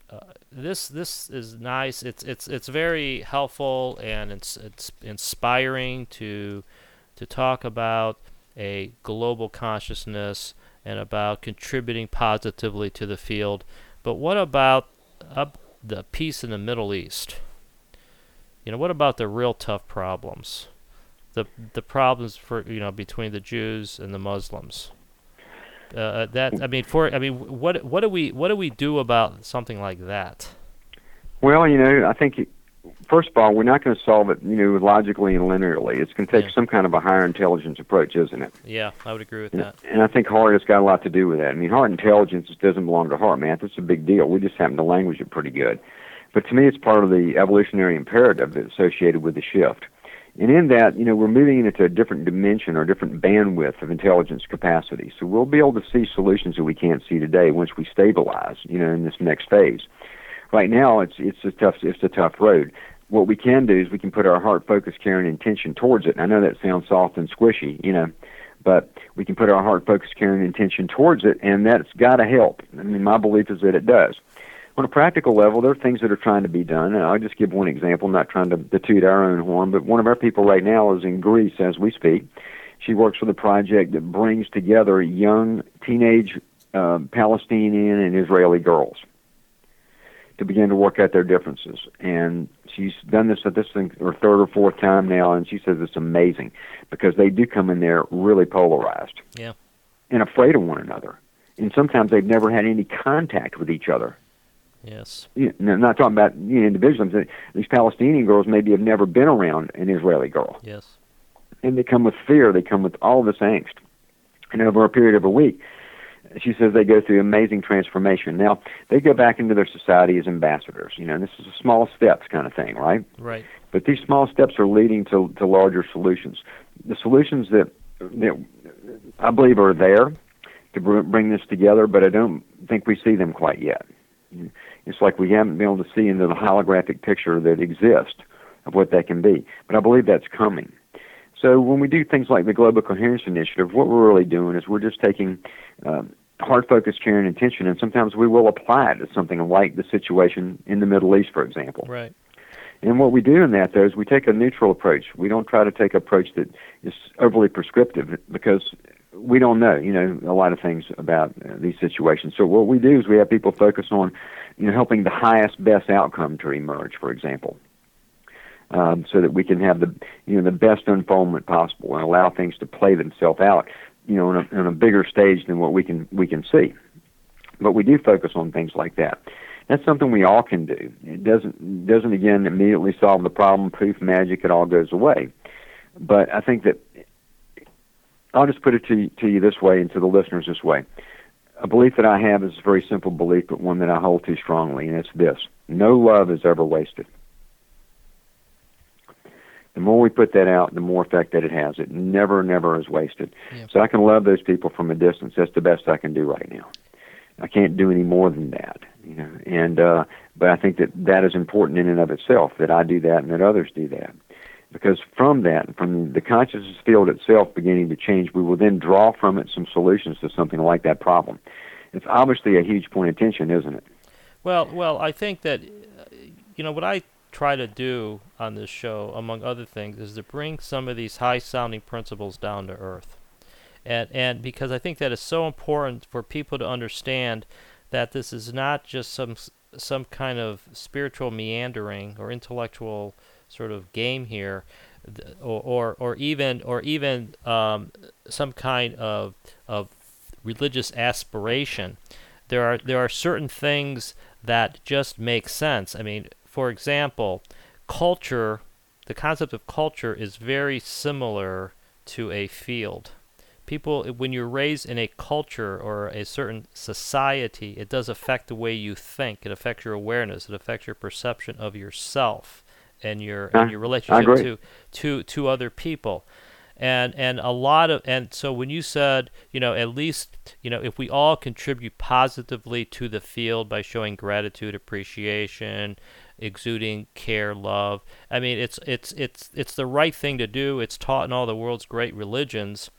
uh, this this is nice. It's it's it's very helpful and it's it's inspiring to to talk about a global consciousness and about contributing positively to the field. But what about up the peace in the Middle East? You know, what about the real tough problems? The the problems for you know between the Jews and the Muslims. Uh, that I mean, for I mean, what what do we what do we do about something like that? Well, you know, I think first of all, we're not going to solve it, you know, logically and linearly. It's going to take Yeah. some kind of a higher intelligence approach, isn't it? Yeah, I would agree with And, that. and I think heart has got a lot to do with that. I mean, heart intelligence doesn't belong to HeartMath. That's a big deal. We just happen to language it pretty good. But to me, it's part of the evolutionary imperative that's associated with the shift. And in that, you know, we're moving into a different dimension or different bandwidth of intelligence capacity. So we'll be able to see solutions that we can't see today once we stabilize, you know, in this next phase. Right now, it's it's a tough it's a tough road. What we can do is we can put our heart, focus, care, and intention towards it. And I know that sounds soft and squishy, you know, but we can put our heart, focus, care, and intention towards it, and that's got to help. I mean, my belief is that it does. On a practical level, there are things that are trying to be done. And I'll just give one example, not trying to, to toot our own horn, but one of our people right now is in Greece as we speak. She works with a project that brings together young teenage uh, Palestinian and Israeli girls to begin to work out their differences. And she's done this at this thing her third or fourth time now, and she says it's amazing because they do come in there really polarized Yeah. and afraid of one another. And sometimes they've never had any contact with each other. Yes. You know, I'm not talking about you know, individuals. These Palestinian girls maybe have never been around an Israeli girl, Yes. and they come with fear. They come with all this angst. And over a period of a week, she says they go through amazing transformation. Now they go back into their society as ambassadors. You know, this is a small steps kind of thing, right? Right. But these small steps are leading to to larger solutions. The solutions that that I believe are there to bring this together, but I don't think we see them quite yet. It's like we haven't been able to see into the holographic picture that exists of what that can be. But I believe that's coming. So when we do things like the Global Coherence Initiative, what we're really doing is we're just taking um, hard focus, care, and intention, and sometimes we will apply it to something like the situation in the Middle East, for example. Right. And what we do in that, though, is we take a neutral approach. We don't try to take an approach that is overly prescriptive because we don't know, you know, a lot of things about uh, these situations. So what we do is we have people focus on, you know, helping the highest, best outcome to emerge, for example, um, so that we can have the, you know, the best unfoldment possible and allow things to play themselves out, you know, on a, on a bigger stage than what we can we can see. But we do focus on things like that. That's something we all can do. It doesn't doesn't again immediately solve the problem. Poof, magic, it all goes away. But I think that I'll just put it to, to you this way and to the listeners this way. A belief that I have is a very simple belief, but one that I hold to strongly, and it's this no love is ever wasted. The more we put that out, the more effect that it has. It never, never is wasted. So I can love those people from a distance. That's the best I can do right now. I can't do any more than that, you know. And uh, but I think that that is important in and of itself. That I do that and that others do that because from that, from the consciousness field itself beginning to change, we will then draw from it some solutions to something like that problem. It's obviously a huge point of tension, isn't it? Well, well, I think that you know what I try to do on this show, among other things, is to bring some of these high-sounding principles down to earth, and and because I think that is so important for people to understand that this is not just some some kind of spiritual meandering or intellectual sort of game here, or or, or even or even um, some kind of of religious aspiration. There are there are certain things that just make sense. I mean, for example, culture. The concept of culture is very similar to a field. People, when you're raised in a culture or a certain society, it does affect the way you think. It affects your awareness. It affects your perception of yourself and your and your relationship to to to other people and and a lot of and so when you said you know at least you know if we all contribute positively to the field by showing gratitude appreciation exuding care love i mean it's it's it's it's the right thing to do it's taught in all the world's great religions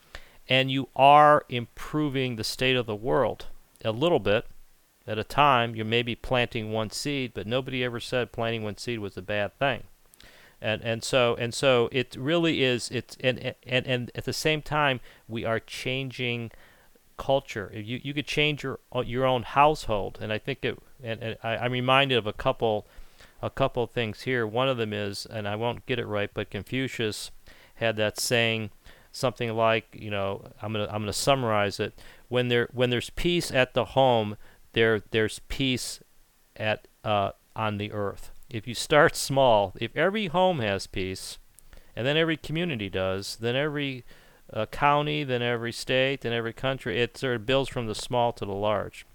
and you are improving the state of the world a little bit at a time, you're maybe planting one seed, but nobody ever said planting one seed was a bad thing. And and so and so it really is it's and and and at the same time we are changing culture. You you could change your your own household, and I think it. And, and I, I'm reminded of a couple, a couple things here. One of them is, and I won't get it right, but Confucius had that saying, something like, you know, I'm gonna I'm gonna summarize it. When there when there's peace at the home, there there's peace at uh, on the earth. If you start small, if every home has peace, and then every community does, then every uh, county, then every state, then every country, it sort of builds from the small to the large.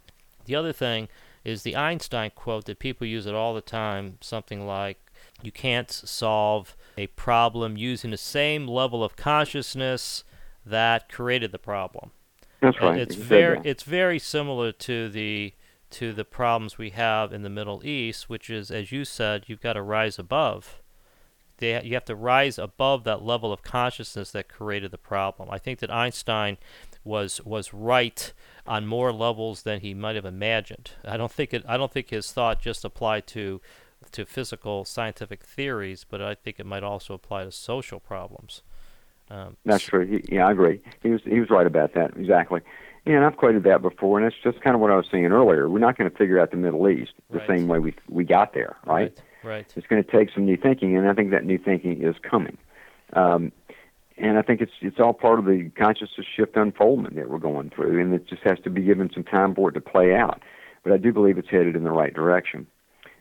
The other thing is the Einstein quote that people use it all the time, something like, "You can't solve a problem using the same level of consciousness that created the problem." That's right. It's very it's very similar to the to the problems we have in the Middle East, which is, as you said, you've got to rise above. They, you have to rise above that level of consciousness that created the problem. I think that Einstein was was right on more levels than he might have imagined. I don't think it. I don't think his thought just applied to to physical scientific theories, but I think it might also apply to social problems. Um, That's true. He, yeah, I agree. He was he was right about that exactly. Yeah, and I've quoted that before, and it's just kind of what I was saying earlier. We're not going to figure out the Middle East the right. same way we we got there, right? Right. right. It's going to take some new thinking, and I think that new thinking is coming. Um, and I think it's it's all part of the consciousness shift unfoldment that we're going through, and it just has to be given some time for it to play out. But I do believe it's headed in the right direction.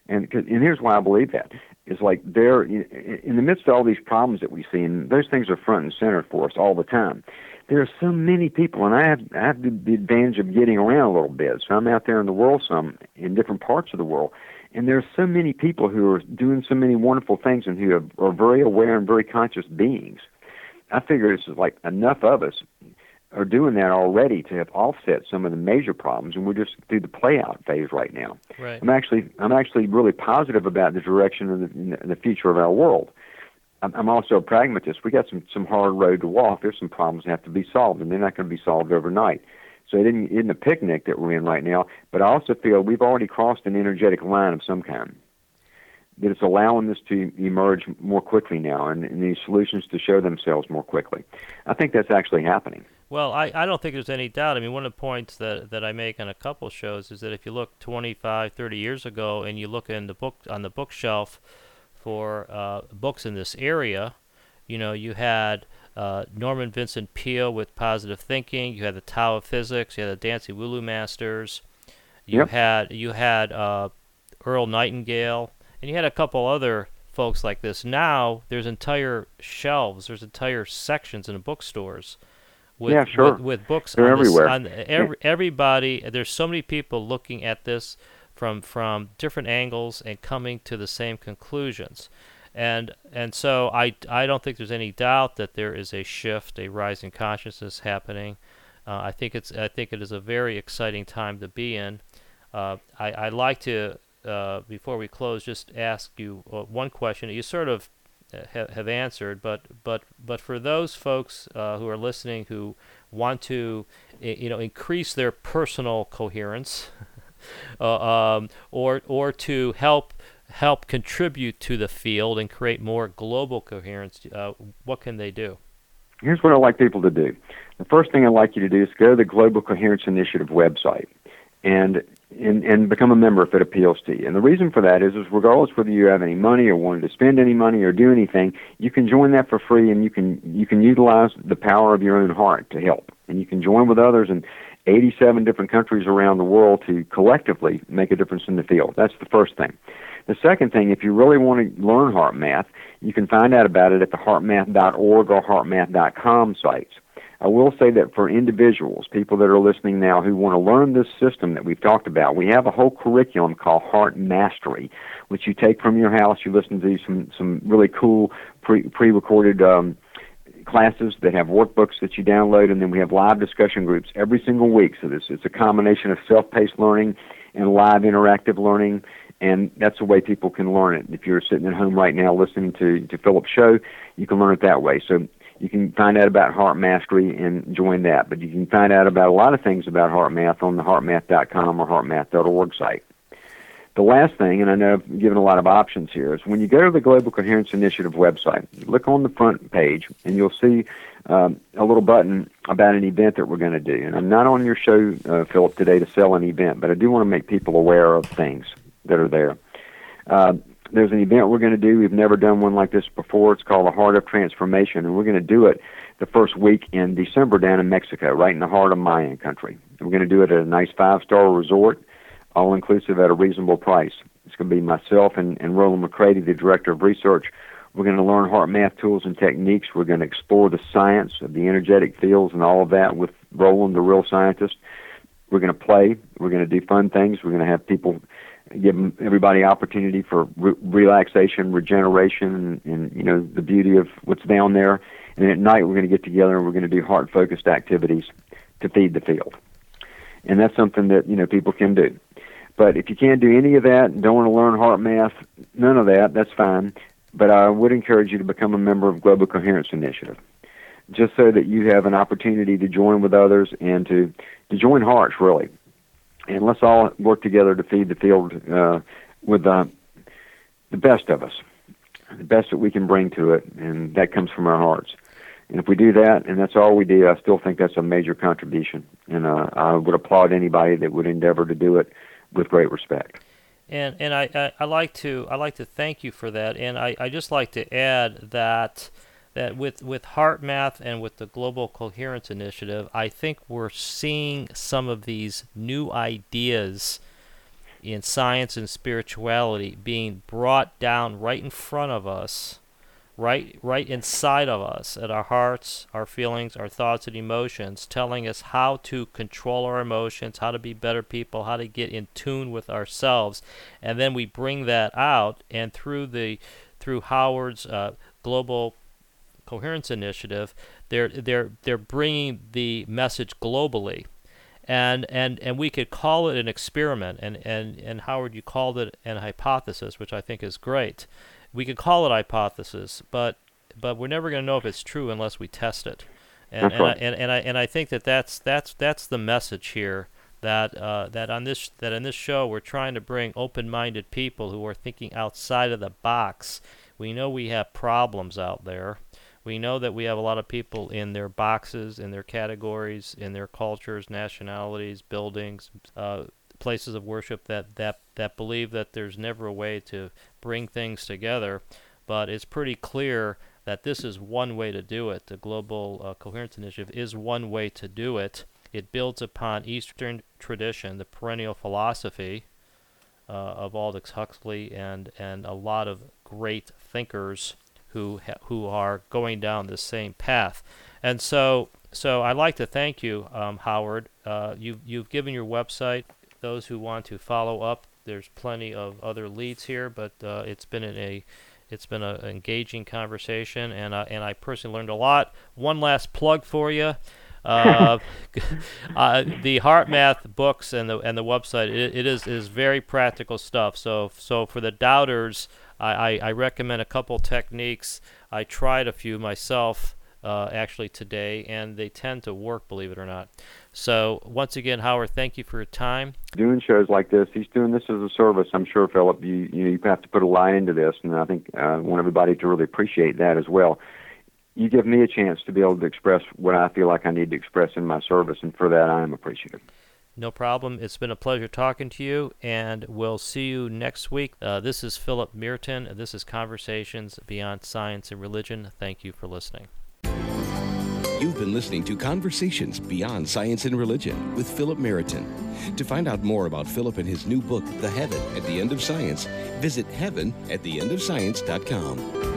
And and here's why I believe that is like there in the midst of all these problems that we see, and those things are front and center for us all the time. There are so many people, and I have I have the advantage of getting around a little bit, so I'm out there in the world some in different parts of the world, and there are so many people who are doing so many wonderful things and who are, are very aware and very conscious beings. I figure this is like enough of us are doing that already to have offset some of the major problems, and we're just through the play out phase right now. Right. I'm actually I'm actually really positive about the direction of the, the future of our world. I'm, I'm also a pragmatist. We got some some hard road to walk. There's some problems that have to be solved, and they're not going to be solved overnight. So it isn't, isn't a picnic that we're in right now. But I also feel we've already crossed an energetic line of some kind. That it's allowing this to emerge more quickly now, and, and these solutions to show themselves more quickly. I think that's actually happening. Well, I, I don't think there's any doubt. I mean, one of the points that, that I make on a couple shows is that if you look 25, 30 years ago and you look in the book on the bookshelf for uh, books in this area, you know, you had uh, Norman Vincent Peale with Positive Thinking, you had the Tao of Physics, you had the Dancing Wu Li Masters, you yep. had you had uh, Earl Nightingale, and you had a couple other folks like this. Now there's entire shelves, there's entire sections in bookstores with, yeah, sure. with, with books They're on everywhere. This, on every, everybody. There's so many people looking at this from from different angles and coming to the same conclusions. And and so I, I don't think there's any doubt that there is a shift, a rise in consciousness happening. Uh, I think it's I think it is a very exciting time to be in. Uh, I I like to uh, before we close just ask you uh, one question. You sort of have, have answered, but but but for those folks uh, who are listening who want to you know increase their personal coherence, uh, um, or or to help help contribute to the field and create more global coherence, uh, what can they do? Here's what I like people to do. The first thing I'd like you to do is go to the Global Coherence Initiative website and and, and become a member if it appeals to you. And the reason for that is, is regardless whether you have any money or wanted to spend any money or do anything, you can join that for free, and you can you can utilize the power of your own heart to help, and you can join with others in 87 different countries around the world to collectively make a difference in the field. That's the first thing. The second thing, if you really want to learn HeartMath, you can find out about it at the heartmath.org or heartmath.com sites. I will say that for individuals, people that are listening now who want to learn this system that we've talked about, we have a whole curriculum called Heart Mastery, which you take from your house. You listen to some some really cool pre pre-recorded um, classes that have workbooks that you download, and then we have live discussion groups every single week. So this it's a combination of self-paced learning and live interactive learning and that's the way people can learn it. If you're sitting at home right now listening to to Philip's show, you can learn it that way. So you can find out about Heart Mastery and join that. But you can find out about a lot of things about HeartMath on the heartmath.com or heartmath.org site. The last thing, and I know I've given a lot of options here, is when you go to the Global Coherence Initiative website, look on the front page, and you'll see um, a little button about an event that we're going to do. And I'm not on your show, uh, Philip, today to sell an event, but I do want to make people aware of things that are there. Uh, there's an event we're going to do. We've never done one like this before. It's called the Heart of Transformation, and we're going to do it the first week in December down in Mexico, right in the heart of Mayan country. And we're going to do it at a nice five-star resort, all inclusive at a reasonable price. It's going to be myself and, and Rollin McCraty, the director of research. We're going to learn heart math tools and techniques. We're going to explore the science of the energetic fields and all of that with Roland, the real scientist. We're going to play. We're going to do fun things. We're going to have people give everybody opportunity for re- relaxation, regeneration, and, you know the beauty of what's down there. And at night we're going to get together and we're going to do heart focused activities to feed the field. And that's something that you know people can do. But if you can't do any of that and don't want to learn heart math, none of that, that's fine. But I would encourage you to become a member of Global Coherence Initiative, just so that you have an opportunity to join with others and to to join hearts really and let's all work together to feed the field uh, with uh, the best of us, the best that we can bring to it, and that comes from our hearts. And if we do that, and that's all we do, I still think that's a major contribution, and uh, I would applaud anybody that would endeavor to do it with great respect. And and I, I, I like to I like to thank you for that, and I, I just like to add that that with with HeartMath and with the Global Coherence Initiative, I think we're seeing some of these new ideas in science and spirituality being brought down right in front of us, right right inside of us, at our hearts, our feelings, our thoughts and emotions, telling us how to control our emotions, how to be better people, how to get in tune with ourselves, and then we bring that out, and through the through Howard's uh, global Coherence Initiative, they're they're they're bringing the message globally, and and and we could call it an experiment. And and and Howard, you called it an hypothesis, which I think is great. We could call it hypothesis, but but we're never going to know if it's true unless we test it. And and, right. I, and and I and I think that that's that's that's the message here that uh, that on this that in this show we're trying to bring open-minded people who are thinking outside of the box. We know we have problems out there. We know that we have a lot of people in their boxes, in their categories, in their cultures, nationalities, buildings, uh, places of worship that, that, that believe that there's never a way to bring things together. But it's pretty clear that this is one way to do it. The Global uh, Coherence Initiative is one way to do it. It builds upon Eastern tradition, the perennial philosophy uh, of Aldous Huxley, and, and a lot of great thinkers who who are going down the same path. And so, so I'd like to thank you, um, Howard. Uh, you've you've given your website. Those who want to follow up, there's plenty of other leads here, but uh, it's been a it's been an engaging conversation, and uh, and I personally learned a lot. One last plug for you. Uh, uh, the Heart Math books and the and the website it, it is is very practical stuff. So so for the doubters, I, I, I recommend a couple techniques. I tried a few myself uh, actually today, and they tend to work, believe it or not. So once again, Howard, thank you for your time. Doing shows like this, he's doing this as a service. I'm sure, Philip, you you, you have to put a lot into this, and I think uh, I want everybody to really appreciate that as well. You give me a chance to be able to express what I feel like I need to express in my service, and for that I am appreciative. No problem. It's been a pleasure talking to you, and we'll see you next week. Uh, this is Philip Merton. This is Conversations Beyond Science and Religion. Thank you for listening. You've been listening to Conversations Beyond Science and Religion with Philip Meriton. To find out more about Philip and his new book, The Heaven at the End of Science, visit heavenattheendofscience.com.